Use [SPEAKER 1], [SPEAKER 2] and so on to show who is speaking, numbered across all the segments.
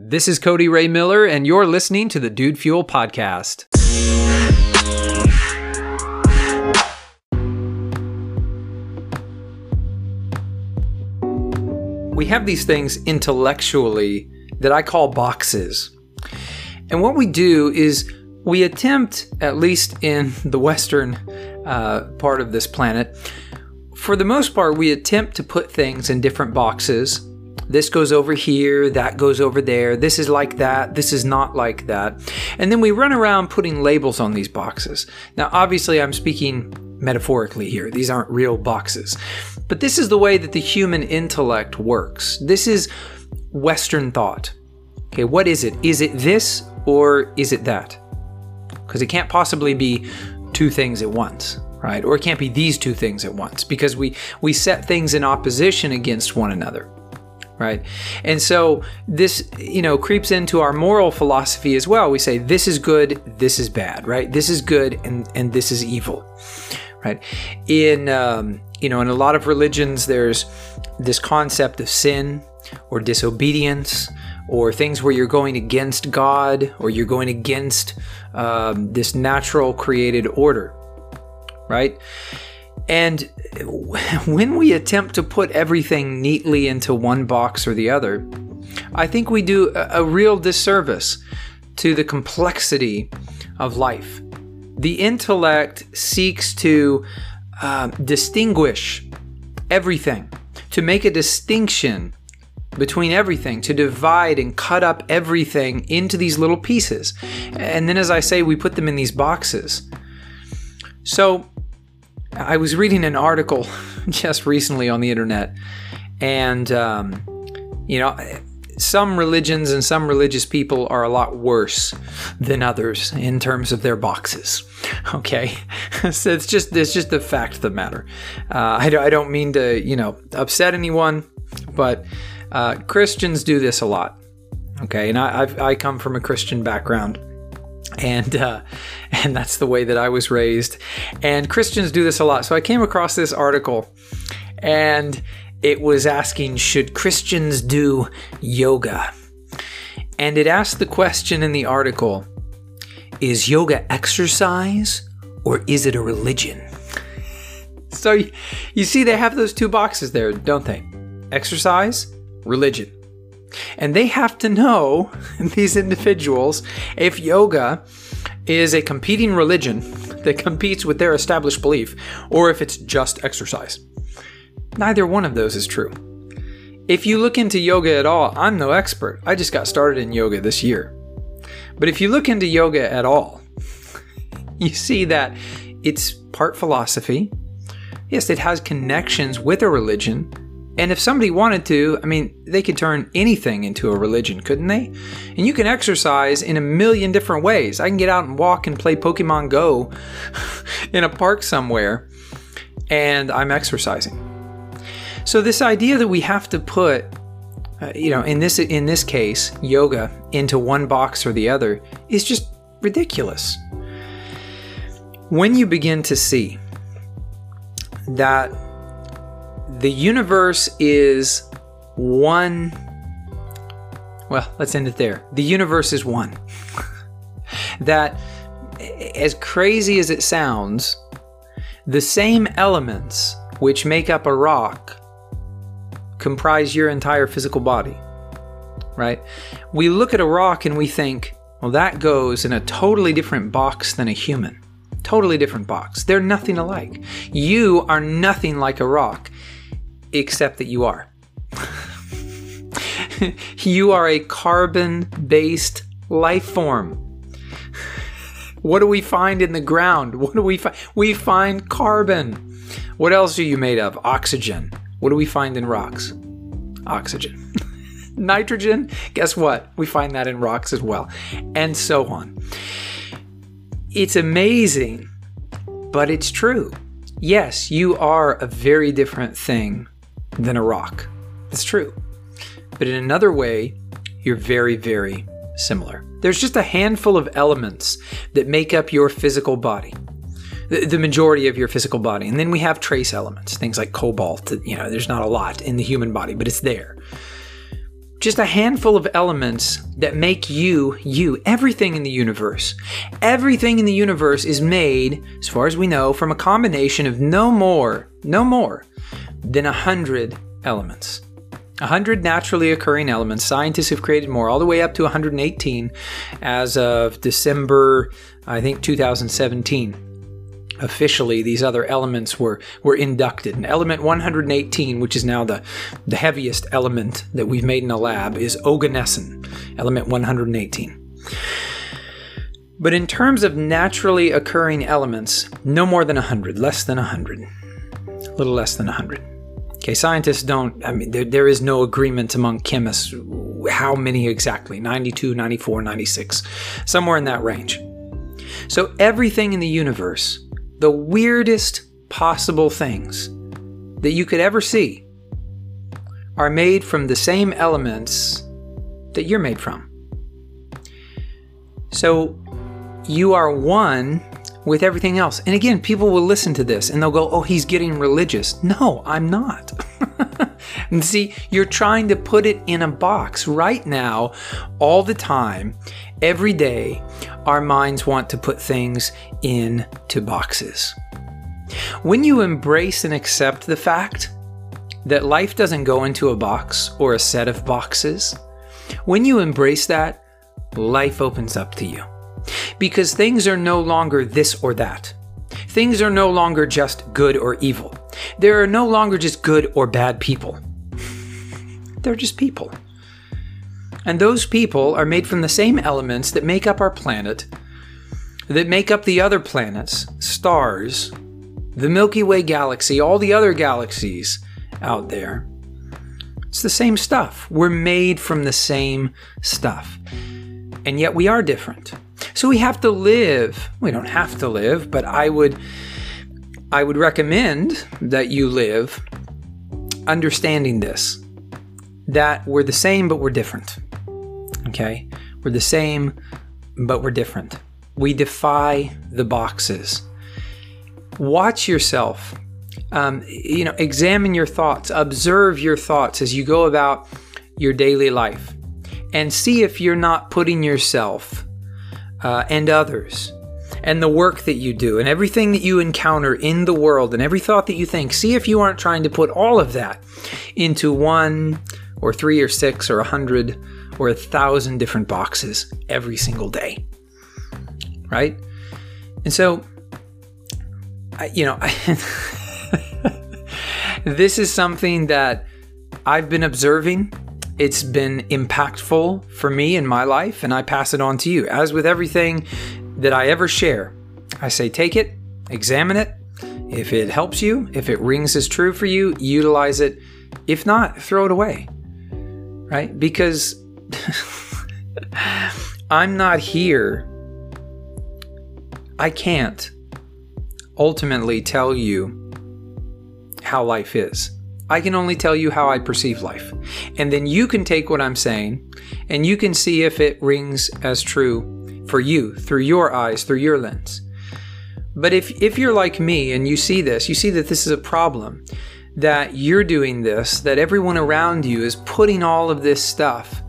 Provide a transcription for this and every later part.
[SPEAKER 1] This is Cody Ray Miller, and you're listening to the Dude Fuel Podcast. We have these things intellectually that I call boxes. And what we do is we attempt, at least in the Western uh, part of this planet, for the most part, we attempt to put things in different boxes this goes over here, that goes over there, this is like that, this is not like that. And then we run around putting labels on these boxes. Now, obviously, I'm speaking metaphorically here, these aren't real boxes. But this is the way that the human intellect works. This is Western thought. Okay, what is it? Is it this or is it that? Because it can't possibly be two things at once right or it can't be these two things at once because we we set things in opposition against one another right? And so this, you know, creeps into our moral philosophy as well. We say this is good, this is bad, right? This is good, and and this is evil, right? In um, you know, in a lot of religions, there's this concept of sin or disobedience or things where you're going against God or you're going against um, this natural created order, right? And when we attempt to put everything neatly into one box or the other, I think we do a, real disservice to the complexity of life. The intellect seeks to uh, distinguish everything, to make a distinction between everything, to divide and cut up everything into these little pieces. And then, as I say, we put them in these boxes. So, I was reading an article just recently on the internet, and um, you know, some religions and some religious people are a lot worse than others in terms of their boxes. Okay, so it's just it's just the fact of the matter. Uh, I, I don't mean to you know upset anyone, but uh, Christians do this a lot. Okay, and I I've, I come from a Christian background and uh, and that's the way that I was raised. And Christians do this a lot. So I came across this article, and it was asking, should Christians do yoga? And it asked the question in the article: Is yoga exercise or is it a religion? So you see, they have those two boxes there, don't they? Exercise, religion. And they have to know, these individuals, if yoga is a competing religion that competes with their established belief, or if it's just exercise. Neither one of those is true. If you look into yoga at all, I'm no expert. I just got started in yoga this year. But if you look into yoga at all, you see that it's part philosophy. Yes, it has connections with a religion, and if somebody wanted to, I mean, they could turn anything into a religion, couldn't they? And you can exercise in a million different ways. I can get out and walk and play Pokemon Go in a park somewhere, and I'm exercising. So this idea that we have to put uh, you know, in this in this case, yoga into one box or the other is just ridiculous. When you begin to see that the universe is one. Well, let's end it there. The universe is one. that, as crazy as it sounds, the same elements which make up a rock comprise your entire physical body. Right? We look at a rock and we think, well, that goes in a totally different box than a human. Totally different box. They're nothing alike. You are nothing like a rock except that you are. you are a carbon based life form. What do we find in the ground? What do we find? We find carbon. What else are you made of? Oxygen. What do we find in rocks? Oxygen. Nitrogen? Guess what? We find that in rocks as well. And so on. It's amazing, but it's true. Yes, you are a very different thing than a rock. That's true. But in another way, you're very, very similar. There's just a handful of elements that make up your physical body, the, majority of your physical body. And then we have trace elements, things like cobalt. You know, there's not a lot in the human body, but it's there. Just a handful of elements that make you you everything in the universe. Everything in the universe is made as far as we know from a combination of no more no more than a hundred elements. 100 naturally occurring elements. Scientists have created more, all the way up to 118 as of December, I think, 2017 officially these other elements were were inducted. And element 118, which is now the the heaviest element that we've made in a lab, is oganesson, element 118. But in terms of naturally occurring elements, no more than 100, less than 100, a little less than 100. Okay, scientists don't, I mean, there, there is no agreement among chemists how many exactly 92, 94, 96, somewhere in that range. So everything in the universe the weirdest possible things that you could ever see are made from the same elements that you're made from. So you are one with everything else. And again, people will listen to this and they'll go, oh, he's getting religious. No, I'm not. and see, you're trying to put it in a box right now, all the time, every day. Our minds want to put things into boxes. When you embrace and accept the fact that life doesn't go into a box or a set of boxes, when you embrace that, life opens up to you. Because things are no longer this or that. Things are no longer just good or evil. There are no longer just good or bad people. They're just people. And those people are made from the same elements that make up our planet, that make up the other planets, stars, the Milky Way galaxy, all the other galaxies out there. It's the same stuff. We're made from the same stuff. And yet we are different. So we have to live. We don't have to live, but I would I would recommend that you live understanding this that we're the same but we're different. Okay? We're the same but we're different. We defy the boxes. Watch yourself. Um, you know, examine your thoughts, observe your thoughts as you go about your daily life, and see if you're not putting yourself uh, and others and the work that you do and everything that you encounter in the world and every thought that you think, see if you aren't trying to put all of that into one or three or six or a hundred or a thousand different boxes every single day. Right? And so, I, you know, this is something that I've been observing it's been impactful for me in my life, and I pass it on to you. As with everything that I ever share, I say take it, examine it. If it helps you, if it rings as true for you, utilize it. If not, throw it away. Right? Because I'm not here. I can't ultimately tell you how life is. I can only tell you how I perceive life. And then you can take what I'm saying and you can see if it rings as true for you through your eyes, through your lens. But if, if you're like me and you see this, you see that this is a problem, that you're doing this, that everyone around you is putting all of this stuff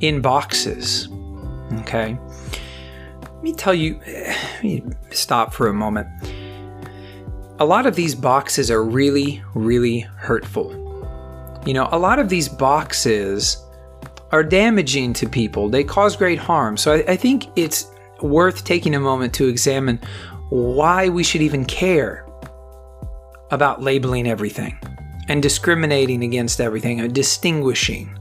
[SPEAKER 1] in boxes. Okay? Let me tell you, me stop for a moment a lot of these boxes are really, really hurtful. You know, a lot of these boxes are damaging to people, they cause great harm. So I, I think it's worth taking a moment to examine why we should even care about labeling everything and discriminating against everything and distinguishing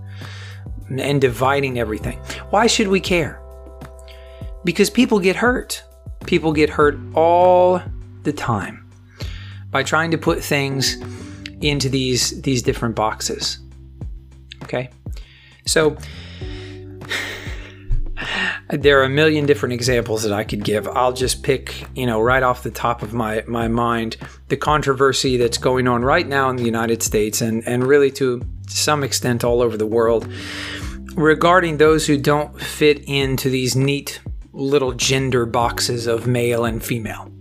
[SPEAKER 1] and dividing everything. Why should we care? Because people get hurt. People get hurt all the time by trying to put things into these these different boxes. Okay? So there are a million different examples that I could give. I'll just pick, you know, right off the top of my, my mind, the controversy that's going on right now in the United States and, and really to some extent all over the world regarding those who don't fit into these neat little gender boxes of male and female.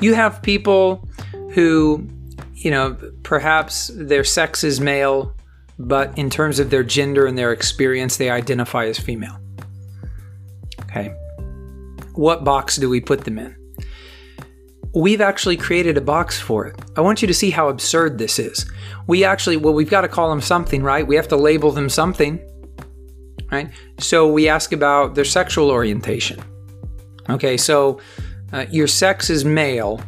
[SPEAKER 1] You have people who, you know, perhaps their sex is male, but in terms of their gender and their experience, they identify as female. Okay. What box do we put them in? We've actually created a box for it. I want you to see how absurd this is. We actually, well, we've got to call them something, right? We have to label them something, right? So we ask about their sexual orientation. Okay, so uh, your sex is male,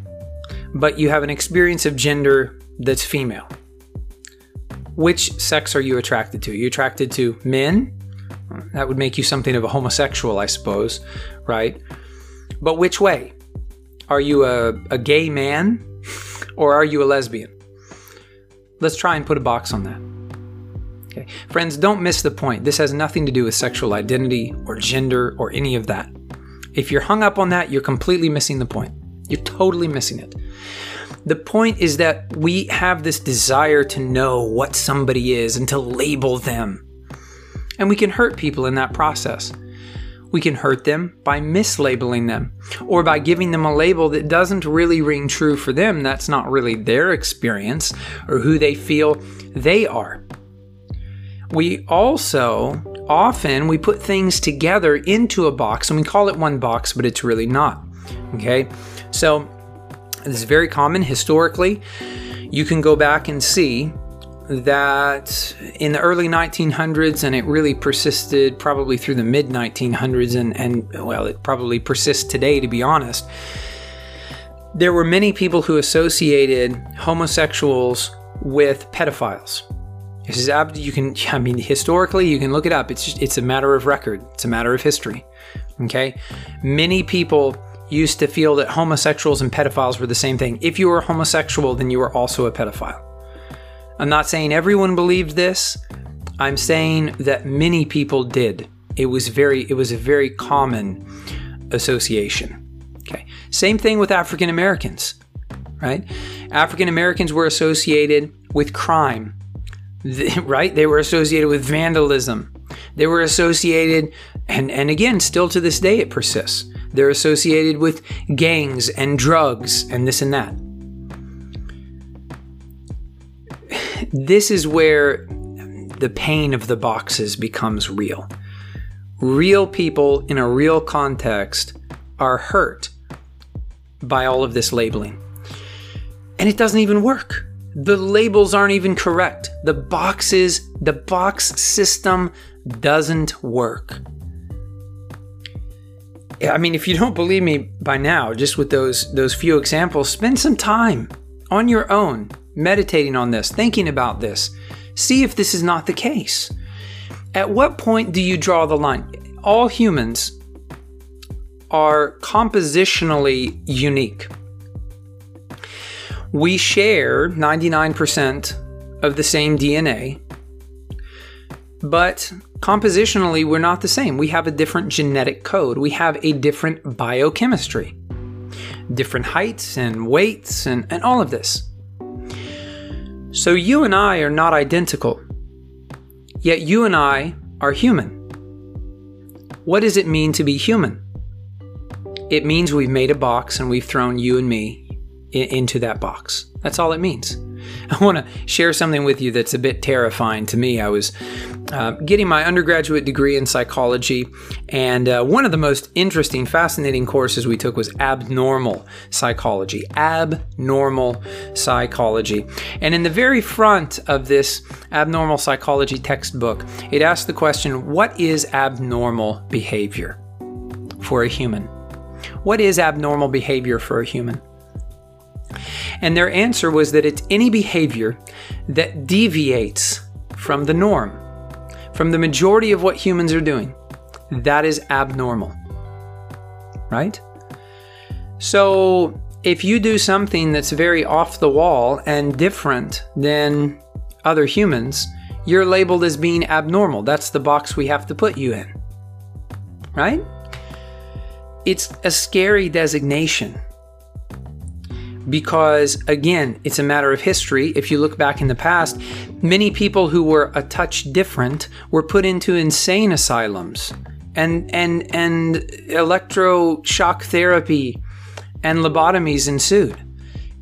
[SPEAKER 1] but you have an experience of gender that's female. Which sex are you attracted to? Are you attracted to men? That would make you something of a homosexual, I suppose, right? But which way? Are you a, a gay man or are you a lesbian? Let's try and put a box on that. Okay. Friends, don't miss the point. This has nothing to do with sexual identity or gender or any of that. If you're hung up on that, you're completely missing the point. You're totally missing it. The point is that we have this desire to know what somebody is and to label them. And we can hurt people in that process. We can hurt them by mislabeling them or by giving them a label that doesn't really ring true for them. That's not really their experience or who they feel they are. We also often we put things together into a box and we call it one box, but it's really not. Okay? So this is very common historically. You can go back and see that in the early 1900s, and it really persisted probably through the mid 1900s, and, and well, it probably persists today, to be honest. There were many people who associated homosexuals with pedophiles. This is you can I mean historically you can look it up. It's just, it's a matter of record. It's a matter of history. Okay, many people used to feel that homosexuals and pedophiles were the same thing. If you were homosexual, then you were also a pedophile. I'm not saying everyone believed this. I'm saying that many people did. It was very it was a very common association. Okay. Same thing with African Americans, right? African Americans were associated with crime, right? They were associated with vandalism. They were associated and and again still to this day it persists. They're associated with gangs and drugs and this and that. This is where the pain of the boxes becomes real. Real people in a real context are hurt by all of this labeling. And it doesn't even work. The labels aren't even correct. The boxes, the box system doesn't work. I mean, if you don't believe me by now, just with those those few examples, spend some time on your own meditating on this, thinking about this. See if this is not the case. At what point do you draw the line? All humans are compositionally unique. We share 99% of the same DNA, but compositionally, we're not the same. We have a different genetic code, we have a different biochemistry, different heights and weights, and, and all of this. So you and I are not identical, yet you and I are human. What does it mean to be human? It means we've made a box and we've thrown you and me into that box. That's all it means. I want to share something with you that's a bit terrifying to me. I was uh, getting my undergraduate degree in psychology, and uh, one of the most interesting, fascinating courses we took was abnormal psychology. Abnormal psychology. And in the very front of this abnormal psychology textbook, it asked the question what is abnormal behavior for a human? What is abnormal behavior for a human? And their answer was that it's any behavior that deviates from the norm, from the majority of what humans are doing. That is abnormal. Right? So, if you do something that's very off the wall and different than other humans, you're labeled as being abnormal. That's the box we have to put you in. Right? It's a scary designation because again it's a matter of history if you look back in the past many people who were a touch different were put into insane asylums and and and electroshock therapy and lobotomies ensued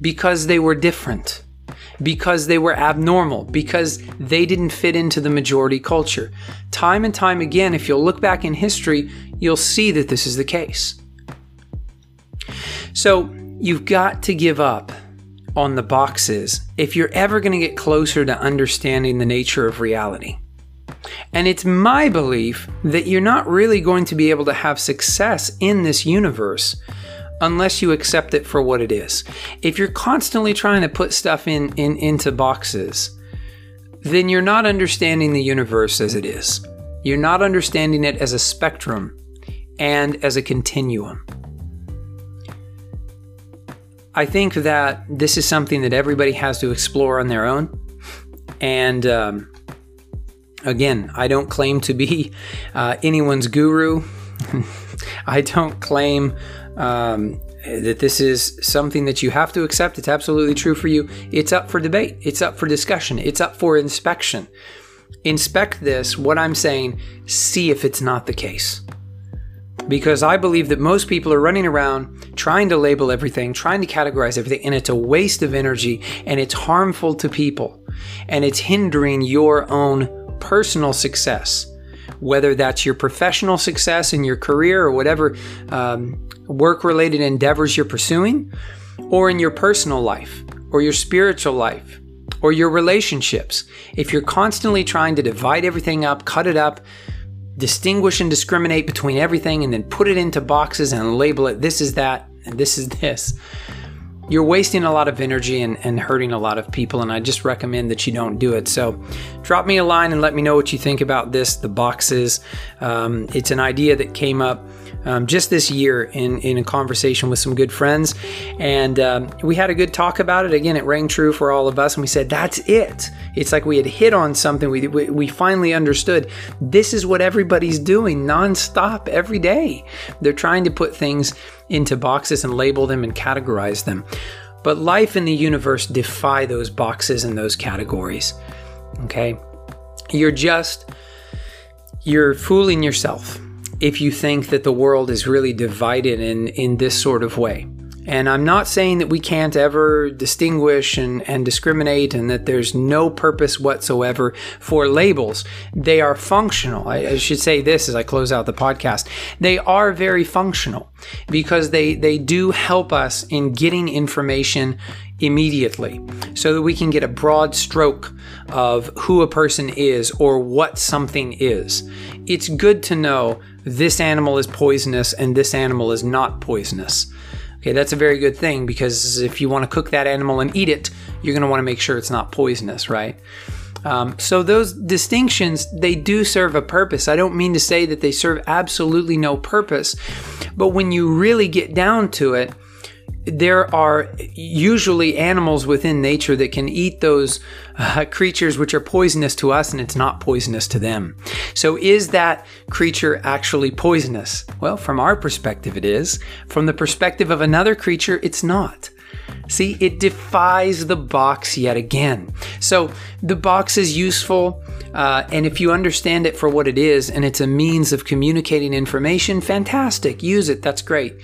[SPEAKER 1] because they were different because they were abnormal, because they didn't fit into the majority culture. Time and time again, if you'll look back in history, you'll see that this is the case. So you've got to give up on the boxes if you're ever going to get closer to understanding the nature of reality. And it's my belief that you're not really going to be able to have success in this universe unless you accept it for what it is. If you're constantly trying to put stuff in, in into boxes, then you're not understanding the universe as it is. You're not understanding it as a spectrum and as a continuum. I think that this is something that everybody has to explore on their own. And um, again, I don't claim to be uh, anyone's guru. I don't claim um, that this is something that you have to accept. It's absolutely true for you. It's up for debate, it's up for discussion, it's up for inspection. Inspect this, what I'm saying, see if it's not the case. Because I believe that most people are running around trying to label everything, trying to categorize everything, and it's a waste of energy and it's harmful to people and it's hindering your own personal success whether that's your professional success in your career or whatever um, work related endeavors you're pursuing, or in your personal life, or your spiritual life, or your relationships. If you're constantly trying to divide everything up, cut it up, distinguish and discriminate between everything, and then put it into boxes and label it this is that and this is this, you're wasting a lot of energy and, and hurting a lot of people, and I just recommend that you don't do it. So, drop me a line and let me know what you think about this. The boxes. Um, it's an idea that came up um, just this year in, in a conversation with some good friends. And um, we had a good talk about it. Again, it rang true for all of us. And we said, that's it. It's like we had hit on something. We, we, we finally understood this is what everybody's doing nonstop every day. They're trying to put things into boxes and label them and categorize them. But life and the universe defy those boxes and those categories. Okay? You're just, you're fooling yourself if you think that the world is really divided in, in this sort of way. And I'm not saying that we can't ever distinguish and, and discriminate and that there's no purpose whatsoever for labels. They are functional. I, I, should say this as I close out the podcast. They are very functional because they, they do help us in getting information immediately so that we can get a broad stroke of who a person is or what something is. It's good to know this animal is poisonous and this animal is not poisonous. Okay, that's a very good thing because if you want to cook that animal and eat it, you're going to want to make sure it's not poisonous, right? Um, so those distinctions they do serve a purpose. I don't mean to say that they serve absolutely no purpose, but when you really get down to it, there are usually animals within nature that can eat those uh, creatures which are poisonous to us and it's not poisonous to them. So, is that creature actually poisonous? Well, from our perspective, it is. From the perspective of another creature, it's not. See, it defies the box yet again. So, the box is useful, uh, and if you understand it for what it is and it's a means of communicating information, fantastic. Use it, that's great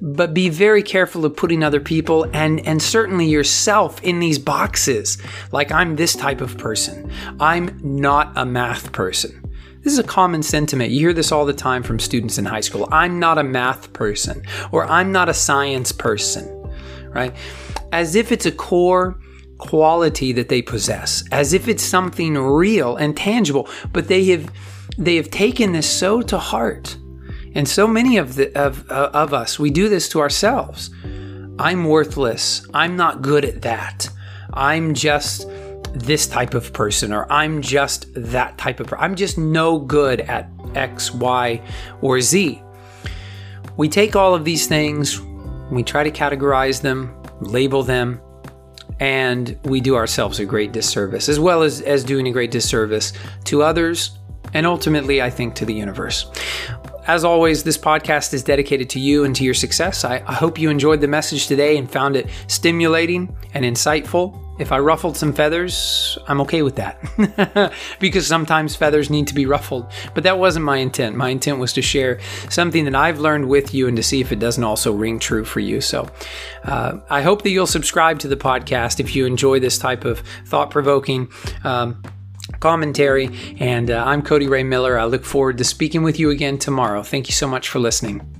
[SPEAKER 1] but be very careful of putting other people and and certainly yourself in these boxes like i'm this type of person i'm not a math person this is a common sentiment. You hear this all the time from students in high school. I'm not a math person, or I'm not a science person, right? As if it's a core quality that they possess, as if it's something real and tangible, but they have they have taken this so to heart and so many of the of uh, of us, we do this to ourselves. I'm worthless. I'm not good at that. I'm just this type of person or I'm just that type of person. I'm just no good at X, Y, or Z. We take all of these things, we try to categorize them, label them, and we do ourselves a great disservice, as well as, as doing a great disservice to others and ultimately, I think, to the universe. As always, this podcast is dedicated to you and to your success. I, I hope you enjoyed the message today and found it stimulating and insightful if I ruffled some feathers, I'm okay with that because sometimes feathers need to be ruffled. But that wasn't my intent. My intent was to share something that I've learned with you and to see if it doesn't also ring true for you. So uh, I hope that you'll subscribe to the podcast if you enjoy this type of thought provoking. Um, commentary. And uh, I'm Cody Ray Miller. I look forward to speaking with you again tomorrow. Thank you so much for listening.